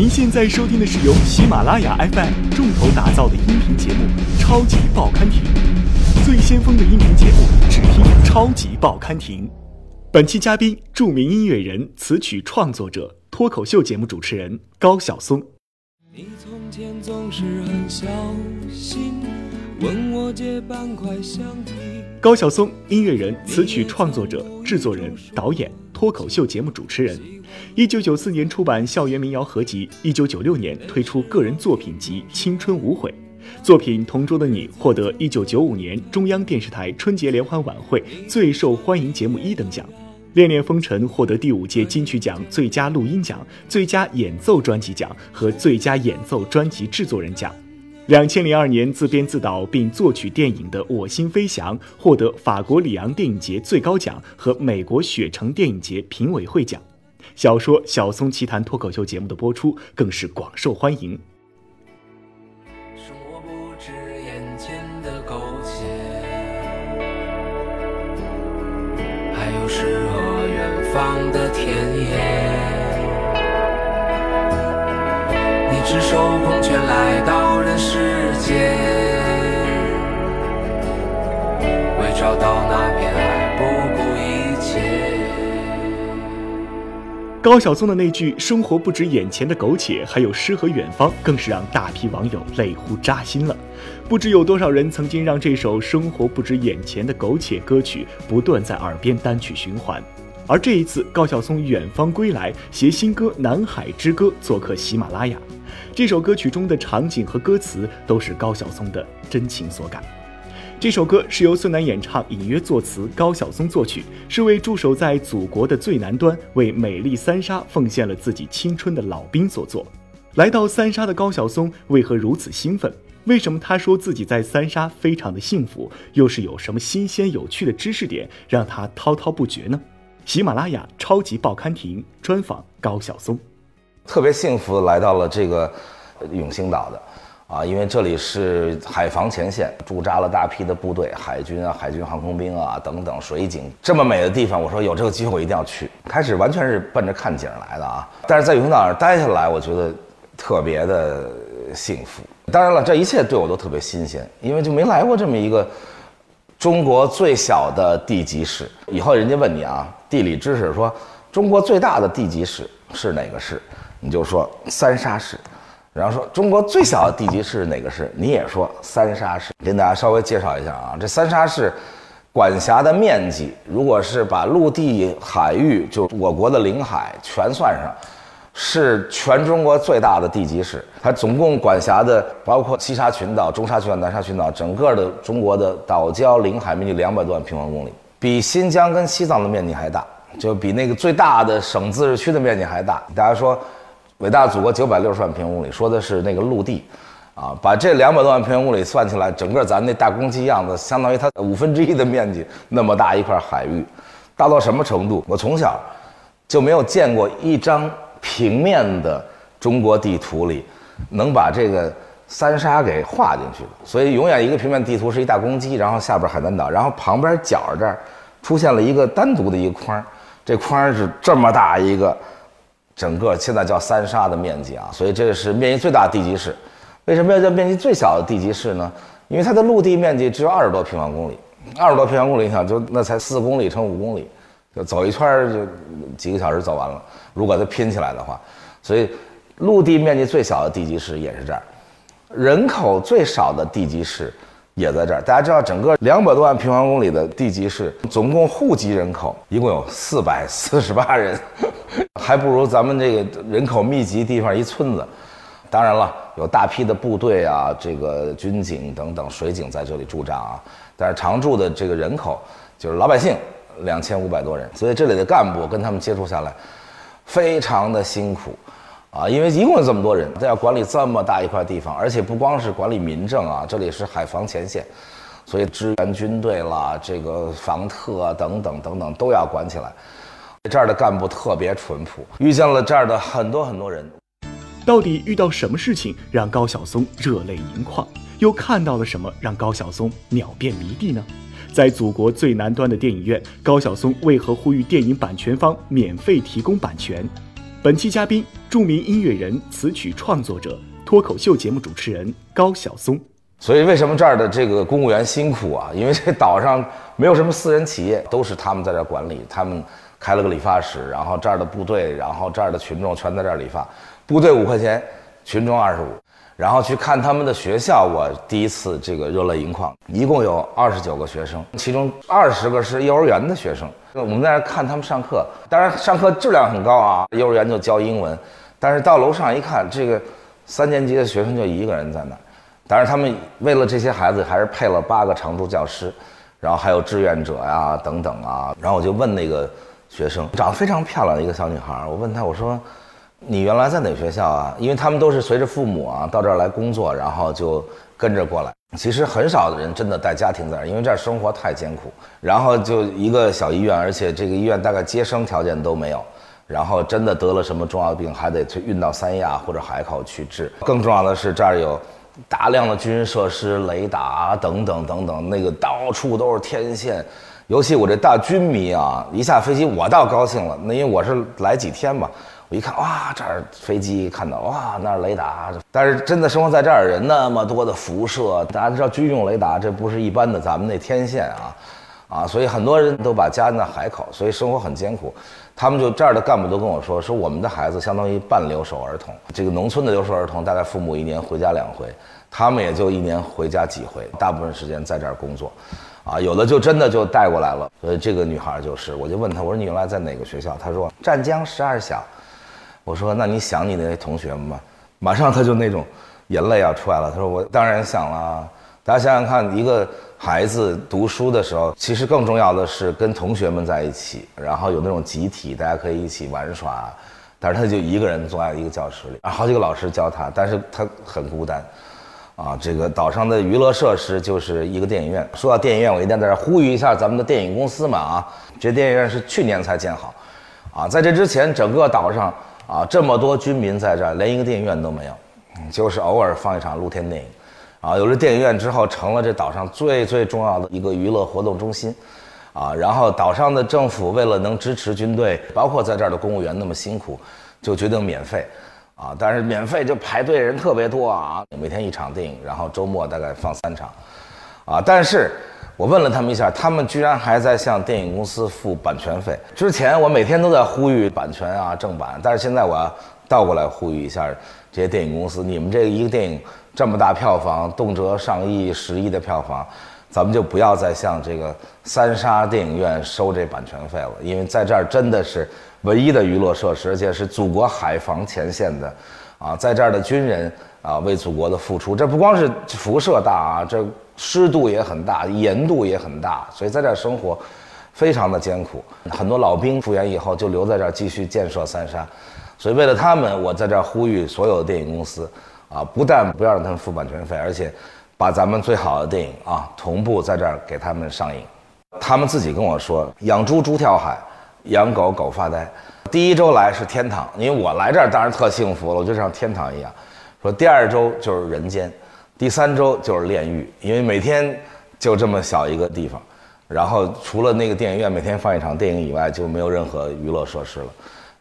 您现在收听的是由喜马拉雅 FM 重头打造的音频节目《超级报刊亭》，最先锋的音频节目，只听《超级报刊亭》。本期嘉宾：著名音乐人、词曲创作者、脱口秀节目主持人高晓松。你从前总是很小心，问我借半块橡皮。高晓松，音乐人、词曲创作者、制作人、导演。脱口秀节目主持人，一九九四年出版校园民谣合集，一九九六年推出个人作品集《青春无悔》，作品《同桌的你》获得一九九五年中央电视台春节联欢晚会最受欢迎节目一等奖，《恋恋风尘》获得第五届金曲奖最佳录音奖、最佳演奏专辑奖和最佳演奏专辑制作人奖。两千零二年自编自导并作曲电影的《我心飞翔》获得法国里昂电影节最高奖和美国雪城电影节评委会奖。小说《小松奇谈》脱口秀节目的播出更是广受欢迎。生活不止眼前的苟且，还有诗和远方的田野。你赤手空拳来到。找到那片海不顾一切。高晓松的那句“生活不止眼前的苟且，还有诗和远方”，更是让大批网友泪乎扎心了。不知有多少人曾经让这首《生活不止眼前的苟且》歌曲不断在耳边单曲循环。而这一次，高晓松远方归来，携新歌《南海之歌》做客喜马拉雅。这首歌曲中的场景和歌词都是高晓松的真情所感。这首歌是由孙楠演唱，隐约作词，高晓松作曲，是为驻守在祖国的最南端、为美丽三沙奉献了自己青春的老兵所作。来到三沙的高晓松为何如此兴奋？为什么他说自己在三沙非常的幸福？又是有什么新鲜有趣的知识点让他滔滔不绝呢？喜马拉雅超级报刊亭专访高晓松，特别幸福来到了这个永兴岛的啊，因为这里是海防前线，驻扎了大批的部队，海军啊、海军航空兵啊等等，水警这么美的地方，我说有这个机会我一定要去。开始完全是奔着看景来的啊，但是在永兴岛上待下来，我觉得特别的幸福。当然了，这一切对我都特别新鲜，因为就没来过这么一个。中国最小的地级市，以后人家问你啊，地理知识说中国最大的地级市是哪个市，你就说三沙市。然后说中国最小的地级市哪个市，你也说三沙市。跟大家稍微介绍一下啊，这三沙市管辖的面积，如果是把陆地、海域，就我国的领海全算上。是全中国最大的地级市，它总共管辖的包括西沙群岛、中沙群岛、南沙群岛，整个的中国的岛礁领海面积两百多万平方公里，比新疆跟西藏的面积还大，就比那个最大的省自治区的面积还大。大家说，伟大祖国九百六十万平方公里，说的是那个陆地，啊，把这两百多万平方公里算起来，整个咱那大公鸡样子，相当于它五分之一的面积，那么大一块海域，大到什么程度？我从小就没有见过一张。平面的中国地图里，能把这个三沙给画进去的，所以永远一个平面地图是一大公鸡，然后下边海南岛，然后旁边角这儿出现了一个单独的一个框，这框是这么大一个，整个现在叫三沙的面积啊，所以这是面积最大的地级市。为什么要叫面积最小的地级市呢？因为它的陆地面积只有二十多平方公里，二十多平方公里，你想就那才四公里乘五公里。就走一圈就几个小时走完了，如果它拼起来的话，所以陆地面积最小的地级市也是这儿，人口最少的地级市也在这儿。大家知道，整个两百多万平方公里的地级市，总共户籍人口一共有四百四十八人，还不如咱们这个人口密集地方一村子。当然了，有大批的部队啊，这个军警等等水警在这里驻扎啊，但是常住的这个人口就是老百姓。两千五百多人，所以这里的干部跟他们接触下来，非常的辛苦，啊，因为一共有这么多人，他要管理这么大一块地方，而且不光是管理民政啊，这里是海防前线，所以支援军队啦，这个防特啊等等等等都要管起来。这儿的干部特别淳朴，遇见了这儿的很多很多人。到底遇到什么事情让高晓松热泪盈眶？又看到了什么让高晓松秒变迷弟呢？在祖国最南端的电影院，高晓松为何呼吁电影版权方免费提供版权？本期嘉宾著名音乐人、词曲创作者、脱口秀节目主持人高晓松。所以为什么这儿的这个公务员辛苦啊？因为这岛上没有什么私人企业，都是他们在这儿管理。他们开了个理发室，然后这儿的部队，然后这儿的群众全在这儿理发。部队五块钱，群众二十五。然后去看他们的学校，我第一次这个热泪盈眶。一共有二十九个学生，其中二十个是幼儿园的学生。我们在那看他们上课，当然上课质量很高啊。幼儿园就教英文，但是到楼上一看，这个三年级的学生就一个人在那。当然他们为了这些孩子，还是配了八个常驻教师，然后还有志愿者呀等等啊。然后我就问那个学生，长得非常漂亮的一个小女孩，我问她，我说。你原来在哪学校啊？因为他们都是随着父母啊到这儿来工作，然后就跟着过来。其实很少的人真的带家庭在这儿，因为这儿生活太艰苦。然后就一个小医院，而且这个医院大概接生条件都没有。然后真的得了什么重要病，还得去运到三亚或者海口去治。更重要的是，这儿有大量的军事设施、雷达等等等等，那个到处都是天线。尤其我这大军迷啊，一下飞机我倒高兴了，那因为我是来几天嘛。我一看，哇，这儿飞机看到，哇，那儿雷达。但是真的生活在这儿人那么多的辐射，大家知道军用雷达，这不是一般的咱们那天线啊，啊，所以很多人都把家在海口，所以生活很艰苦。他们就这儿的干部都跟我说，说我们的孩子相当于半留守儿童。这个农村的留守儿童，大概父母一年回家两回，他们也就一年回家几回，大部分时间在这儿工作，啊，有的就真的就带过来了。所以这个女孩就是，我就问她，我说你原来在哪个学校？她说湛江十二小。我说：“那你想你那些同学们吗？”马上他就那种眼泪要出来了。他说：“我当然想了。大家想想看，一个孩子读书的时候，其实更重要的是跟同学们在一起，然后有那种集体，大家可以一起玩耍。但是他就一个人坐在一个教室里，啊好几个老师教他，但是他很孤单。啊，这个岛上的娱乐设施就是一个电影院。说到电影院，我一定要在这呼吁一下咱们的电影公司们啊，这电影院是去年才建好。啊，在这之前，整个岛上。”啊，这么多军民在这儿，连一个电影院都没有，就是偶尔放一场露天电影。啊，有了电影院之后，成了这岛上最最重要的一个娱乐活动中心。啊，然后岛上的政府为了能支持军队，包括在这儿的公务员那么辛苦，就决定免费。啊，但是免费就排队人特别多啊，每天一场电影，然后周末大概放三场。啊，但是。我问了他们一下，他们居然还在向电影公司付版权费。之前我每天都在呼吁版权啊、正版，但是现在我要倒过来呼吁一下这些电影公司：你们这一个电影这么大票房，动辄上亿、十亿的票房，咱们就不要再向这个三沙电影院收这版权费了，因为在这儿真的是唯一的娱乐设施，而且是祖国海防前线的，啊，在这儿的军人啊为祖国的付出，这不光是辐射大啊，这。湿度也很大，盐度也很大，所以在这儿生活非常的艰苦。很多老兵复员以后就留在这儿继续建设三沙，所以为了他们，我在这儿呼吁所有的电影公司啊，不但不要让他们付版权费，而且把咱们最好的电影啊同步在这儿给他们上映。他们自己跟我说，养猪猪跳海，养狗狗发呆。第一周来是天堂，因为我来这儿当然特幸福了，我就像天堂一样。说第二周就是人间。第三周就是炼狱，因为每天就这么小一个地方，然后除了那个电影院每天放一场电影以外，就没有任何娱乐设施了，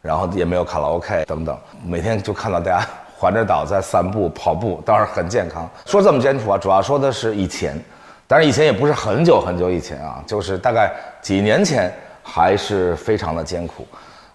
然后也没有卡拉 OK 等等，每天就看到大家环着岛在散步、跑步，倒是很健康。说这么艰苦啊，主要说的是以前，当然以前也不是很久很久以前啊，就是大概几年前还是非常的艰苦，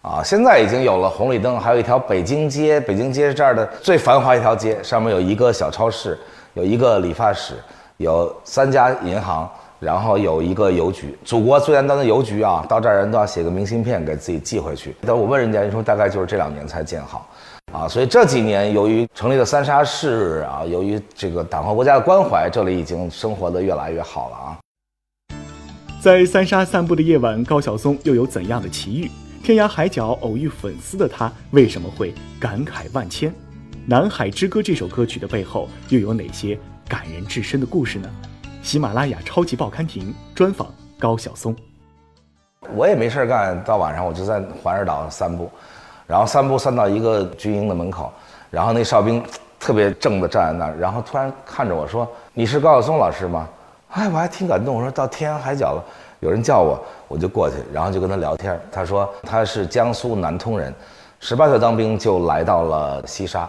啊，现在已经有了红绿灯，还有一条北京街，北京街是这儿的最繁华一条街，上面有一个小超市。有一个理发室，有三家银行，然后有一个邮局。祖国最南端的邮局啊，到这儿人都要写个明信片给自己寄回去。但我问人家，人说大概就是这两年才建好，啊，所以这几年由于成立了三沙市啊，由于这个党和国家的关怀，这里已经生活的越来越好了啊。在三沙散步的夜晚，高晓松又有怎样的奇遇？天涯海角偶遇粉丝的他，为什么会感慨万千？《南海之歌》这首歌曲的背后又有哪些感人至深的故事呢？喜马拉雅超级报刊亭专访高晓松。我也没事干，到晚上我就在环儿岛散步，然后散步散到一个军营的门口，然后那哨兵特别正的站在那儿，然后突然看着我说：“你是高晓松老师吗？”哎，我还挺感动。我说到天涯海角了，有人叫我，我就过去，然后就跟他聊天。他说他是江苏南通人。十八岁当兵就来到了西沙，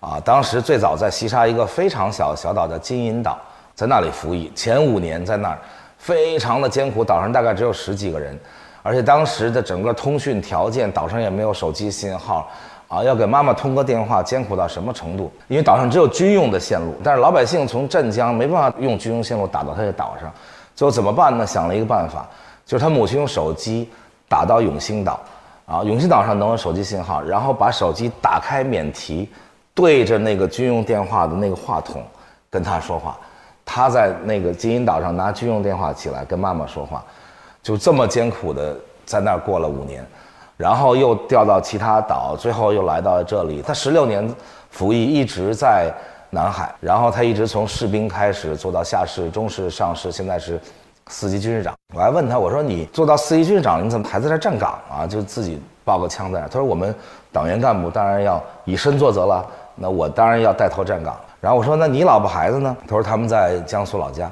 啊，当时最早在西沙一个非常小小岛叫金银岛，在那里服役，前五年在那儿，非常的艰苦，岛上大概只有十几个人，而且当时的整个通讯条件，岛上也没有手机信号，啊，要给妈妈通个电话，艰苦到什么程度？因为岛上只有军用的线路，但是老百姓从镇江没办法用军用线路打到他的岛上，最后怎么办呢？想了一个办法，就是他母亲用手机打到永兴岛。啊，永兴岛上能有手机信号，然后把手机打开免提，对着那个军用电话的那个话筒跟他说话。他在那个金银岛上拿军用电话起来跟妈妈说话，就这么艰苦的在那儿过了五年，然后又调到其他岛，最后又来到了这里。他十六年服役，一直在南海，然后他一直从士兵开始做到下士、中士、上士，现在是。四级军士长，我还问他，我说你做到四级军士长，你怎么还在这站岗啊？就自己抱个枪在那。他说我们党员干部当然要以身作则了，那我当然要带头站岗。然后我说那你老婆孩子呢？他说他们在江苏老家。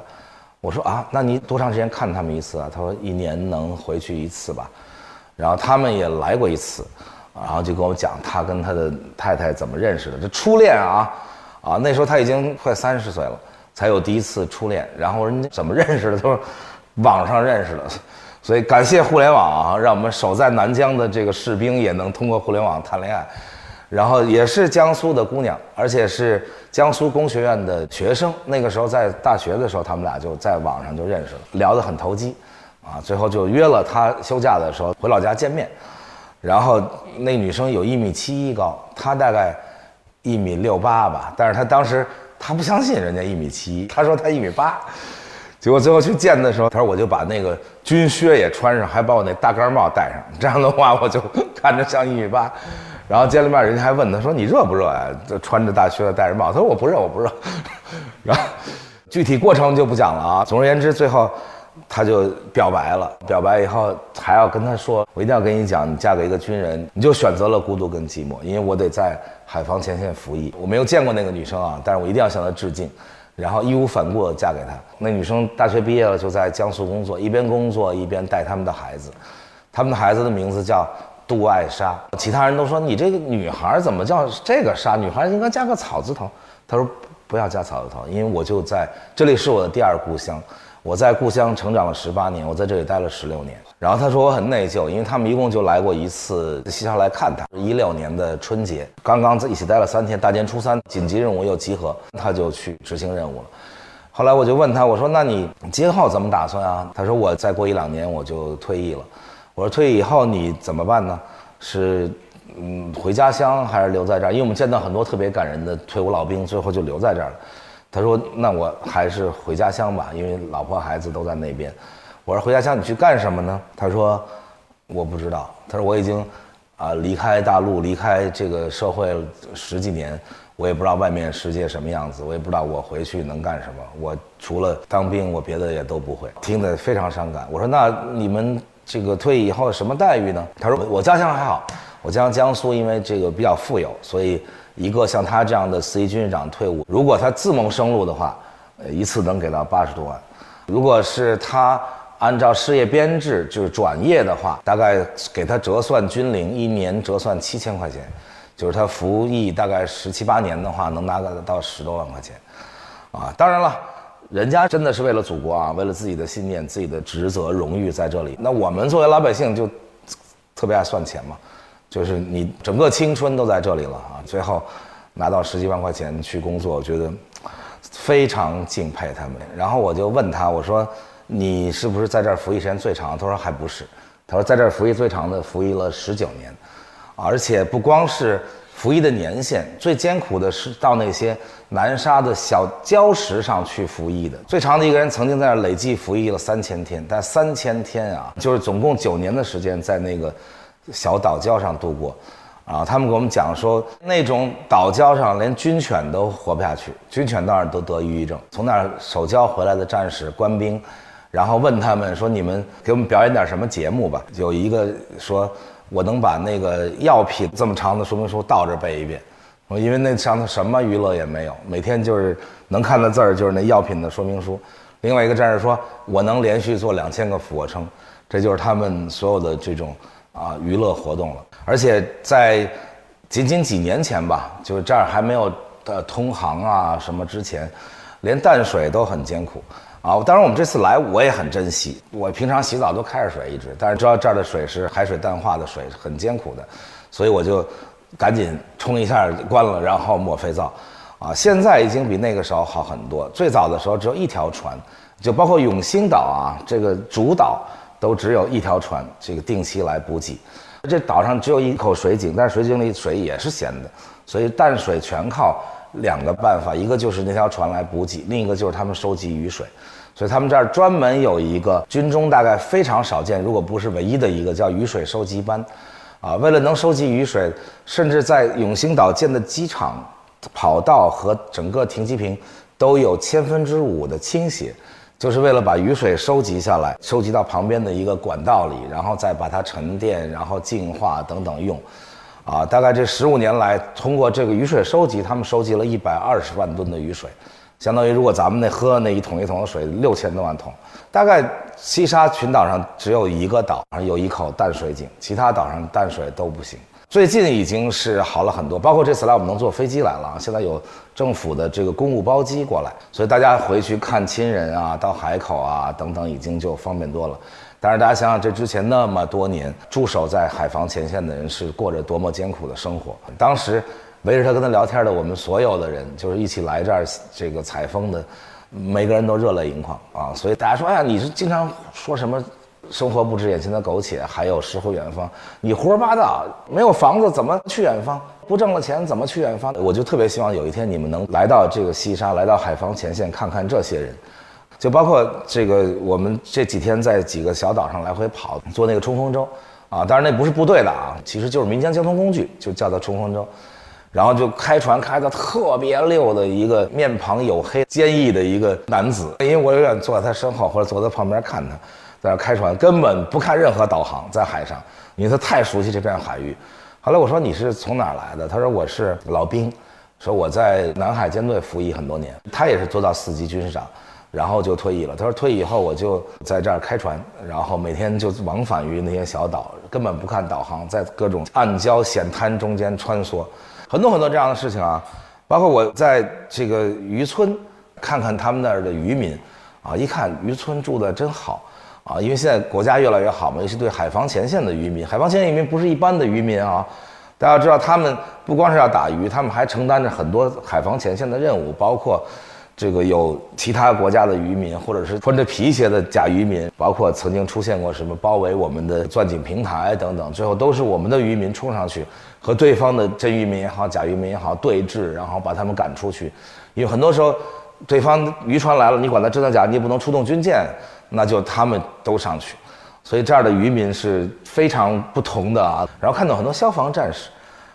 我说啊，那你多长时间看他们一次啊？他说一年能回去一次吧。然后他们也来过一次，然后就跟我讲他跟他的太太怎么认识的，这初恋啊啊！那时候他已经快三十岁了。才有第一次初恋，然后人家怎么认识的？都是网上认识的，所以感谢互联网啊，让我们守在南疆的这个士兵也能通过互联网谈恋爱。然后也是江苏的姑娘，而且是江苏工学院的学生。那个时候在大学的时候，他们俩就在网上就认识了，聊得很投机，啊，最后就约了他休假的时候回老家见面。然后那女生有一米七一高，他大概一米六八吧，但是他当时。他不相信人家一米七，他说他一米八，结果最后去见的时候，他说我就把那个军靴也穿上，还把我那大盖帽戴上，这样的话我就看着像一米八。然后见了面，人家还问他说你热不热呀？就穿着大靴子戴着帽，他说我不热，我不热。然后具体过程就不讲了啊。总而言之，最后。他就表白了，表白以后还要跟他说，我一定要跟你讲，你嫁给一个军人，你就选择了孤独跟寂寞，因为我得在海防前线服役。我没有见过那个女生啊，但是我一定要向她致敬，然后义无反顾地嫁给他。那女生大学毕业了，就在江苏工作，一边工作一边带他们的孩子，他们的孩子的名字叫杜爱莎。其他人都说你这个女孩怎么叫这个莎？女孩应该加个草字头。他说不要加草字头，因为我就在这里是我的第二故乡。我在故乡成长了十八年，我在这里待了十六年。然后他说我很内疚，因为他们一共就来过一次西沙来看他。一六年的春节，刚刚在一起待了三天，大年初三紧急任务又集合，他就去执行任务了。后来我就问他，我说那你今后怎么打算啊？他说我再过一两年我就退役了。我说退役以后你怎么办呢？是嗯回家乡还是留在这儿？因为我们见到很多特别感人的退伍老兵，最后就留在这儿了。他说：“那我还是回家乡吧，因为老婆孩子都在那边。”我说：“回家乡你去干什么呢？”他说：“我不知道。”他说：“我已经啊离开大陆，离开这个社会十几年，我也不知道外面世界什么样子，我也不知道我回去能干什么。我除了当兵，我别的也都不会。”听得非常伤感。我说：“那你们这个退役以后什么待遇呢？”他说：“我家乡还好，我家乡江苏因为这个比较富有，所以。”一个像他这样的四级军事长退伍，如果他自谋生路的话，呃，一次能给到八十多万；如果是他按照事业编制就是转业的话，大概给他折算军龄，一年折算七千块钱，就是他服役大概十七八年的话，能拿个到十多万块钱。啊，当然了，人家真的是为了祖国啊，为了自己的信念、自己的职责、荣誉在这里。那我们作为老百姓就特别爱算钱嘛。就是你整个青春都在这里了啊！最后拿到十几万块钱去工作，我觉得非常敬佩他们。然后我就问他，我说：“你是不是在这儿服役时间最长？”他说：“还不是。”他说：“在这儿服役最长的，服役了十九年，而且不光是服役的年限，最艰苦的是到那些南沙的小礁石上去服役的。最长的一个人曾经在那儿累计服役了三千天，但三千天啊，就是总共九年的时间在那个。”小岛礁上度过，啊，他们给我们讲说，那种岛礁上连军犬都活不下去，军犬到那儿都得抑郁症。从那儿守礁回来的战士官兵，然后问他们说：“你们给我们表演点什么节目吧？”有一个说：“我能把那个药品这么长的说明书倒着背一遍。”我因为那上头什么娱乐也没有，每天就是能看的字儿就是那药品的说明书。另外一个战士说：“我能连续做两千个俯卧撑。”这就是他们所有的这种。啊娱乐活动了。而且在仅仅几年前吧，就是这儿还没有呃通航啊什么之前，连淡水都很艰苦啊。当然我们这次来我也很珍惜，我平常洗澡都开着水一直，但是知道这儿的水是海水淡化的水，很艰苦的，所以我就赶紧冲一下关了，然后抹肥皂。啊，现在已经比那个时候好很多。最早的时候只有一条船，就包括永兴岛啊，这个主岛都只有一条船，这个定期来补给。这岛上只有一口水井，但是水井里水也是咸的，所以淡水全靠两个办法，一个就是那条船来补给，另一个就是他们收集雨水。所以他们这儿专门有一个军中大概非常少见，如果不是唯一的一个叫雨水收集班。啊，为了能收集雨水，甚至在永兴岛建的机场。跑道和整个停机坪都有千分之五的倾斜，就是为了把雨水收集下来，收集到旁边的一个管道里，然后再把它沉淀，然后净化等等用。啊，大概这十五年来，通过这个雨水收集，他们收集了一百二十万吨的雨水，相当于如果咱们那喝那一桶一桶的水，六千多万桶。大概西沙群岛上只有一个岛上有一口淡水井，其他岛上淡水都不行。最近已经是好了很多，包括这次来我们能坐飞机来了，现在有政府的这个公务包机过来，所以大家回去看亲人啊，到海口啊等等，已经就方便多了。但是大家想想，这之前那么多年驻守在海防前线的人是过着多么艰苦的生活。当时围着他跟他聊天的我们所有的人，就是一起来这儿这个采风的，每个人都热泪盈眶啊。所以大家说，哎呀，你是经常说什么？生活不止眼前的苟且，还有诗和远方。你胡说八道，没有房子怎么去远方？不挣了钱怎么去远方？我就特别希望有一天你们能来到这个西沙，来到海防前线看看这些人，就包括这个我们这几天在几个小岛上来回跑，坐那个冲锋舟，啊，当然那不是部队的啊，其实就是民间交通工具，就叫它冲锋舟，然后就开船开的特别溜的一个面庞黝黑、坚毅的一个男子，因为我永远坐在他身后或者坐在旁边看他。在那开船，根本不看任何导航，在海上，因为他太熟悉这片海域。后来我说你是从哪儿来的？他说我是老兵，说我在南海舰队服役很多年。他也是做到四级军师长，然后就退役了。他说退役以后我就在这儿开船，然后每天就往返于那些小岛，根本不看导航，在各种暗礁险滩中间穿梭，很多很多这样的事情啊。包括我在这个渔村，看看他们那儿的渔民，啊，一看渔村住的真好。啊，因为现在国家越来越好嘛，尤其对海防前线的渔民，海防前线渔民不是一般的渔民啊，大家知道他们不光是要打鱼，他们还承担着很多海防前线的任务，包括这个有其他国家的渔民，或者是穿着皮鞋的假渔民，包括曾经出现过什么包围我们的钻井平台等等，最后都是我们的渔民冲上去和对方的真渔民也好、假渔民也好对峙，然后把他们赶出去，因为很多时候对方渔船来了，你管他真的假，你也不能出动军舰。那就他们都上去，所以这儿的渔民是非常不同的啊。然后看到很多消防战士，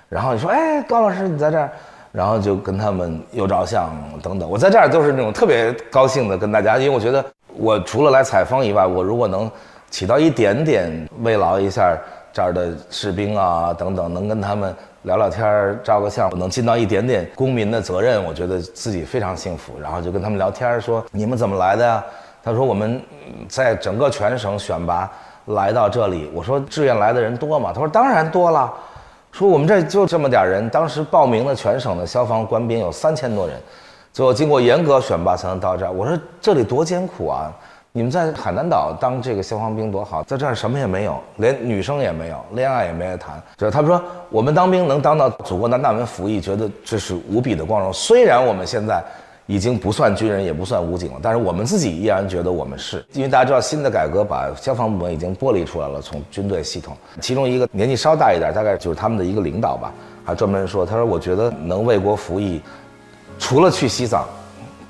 然后你说，哎，高老师你在这儿，然后就跟他们又照相等等。我在这儿都是那种特别高兴的跟大家，因为我觉得我除了来采风以外，我如果能起到一点点慰劳一下这儿的士兵啊等等，能跟他们聊聊天照个相，我能尽到一点点公民的责任，我觉得自己非常幸福。然后就跟他们聊天说，你们怎么来的呀？他说：“我们在整个全省选拔来到这里。”我说：“志愿来的人多吗？”他说：“当然多了。”说：“我们这就这么点人，当时报名的全省的消防官兵有三千多人，最后经过严格选拔才能到这儿。”我说：“这里多艰苦啊！你们在海南岛当这个消防兵多好，在这儿什么也没有，连女生也没有，恋爱也没得谈。”就是他们说：“我们当兵能当到祖国南大门服役，觉得这是无比的光荣。虽然我们现在……”已经不算军人，也不算武警了，但是我们自己依然觉得我们是，因为大家知道新的改革把消防部门已经剥离出来了，从军队系统。其中一个年纪稍大一点，大概就是他们的一个领导吧，还专门说，他说我觉得能为国服役，除了去西藏，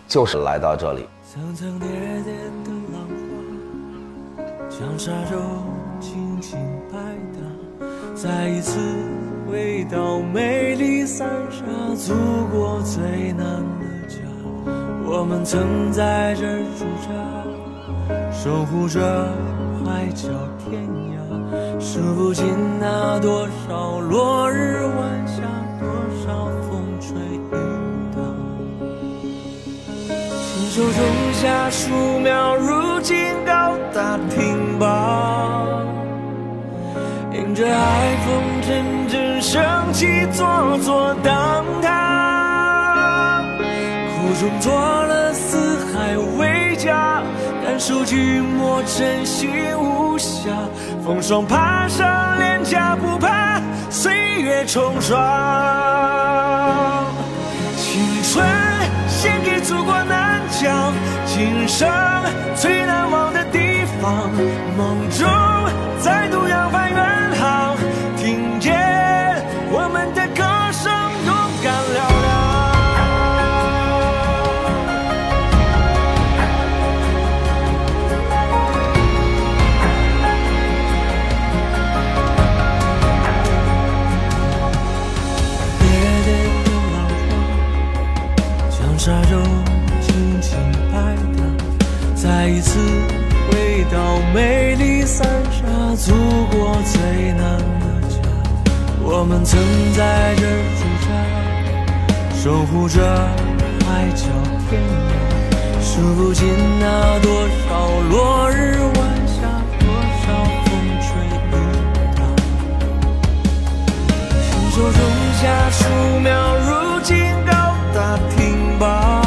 就是来到这里。层层叠叠的浪花，将沙洲轻轻拍打，再一次回到美丽三沙，祖国最南。我们曾在这儿驻扎，守护着海角天涯，数不尽那多少落日晚霞，多少风吹雨打。亲手种下树苗，如今高大挺拔，迎着海风阵阵升起，座座荡漾。苦中作乐，四海为家，感受寂寞，真心无暇。风霜爬上脸颊，不怕岁月冲刷。青春献给祖国南疆，今生最难忘的地方，梦中再度扬帆远曾在这儿驻扎，守护着海角天涯，数不尽那多少落日晚霞，多少风吹雨打。亲手种下树苗，如今高大挺拔。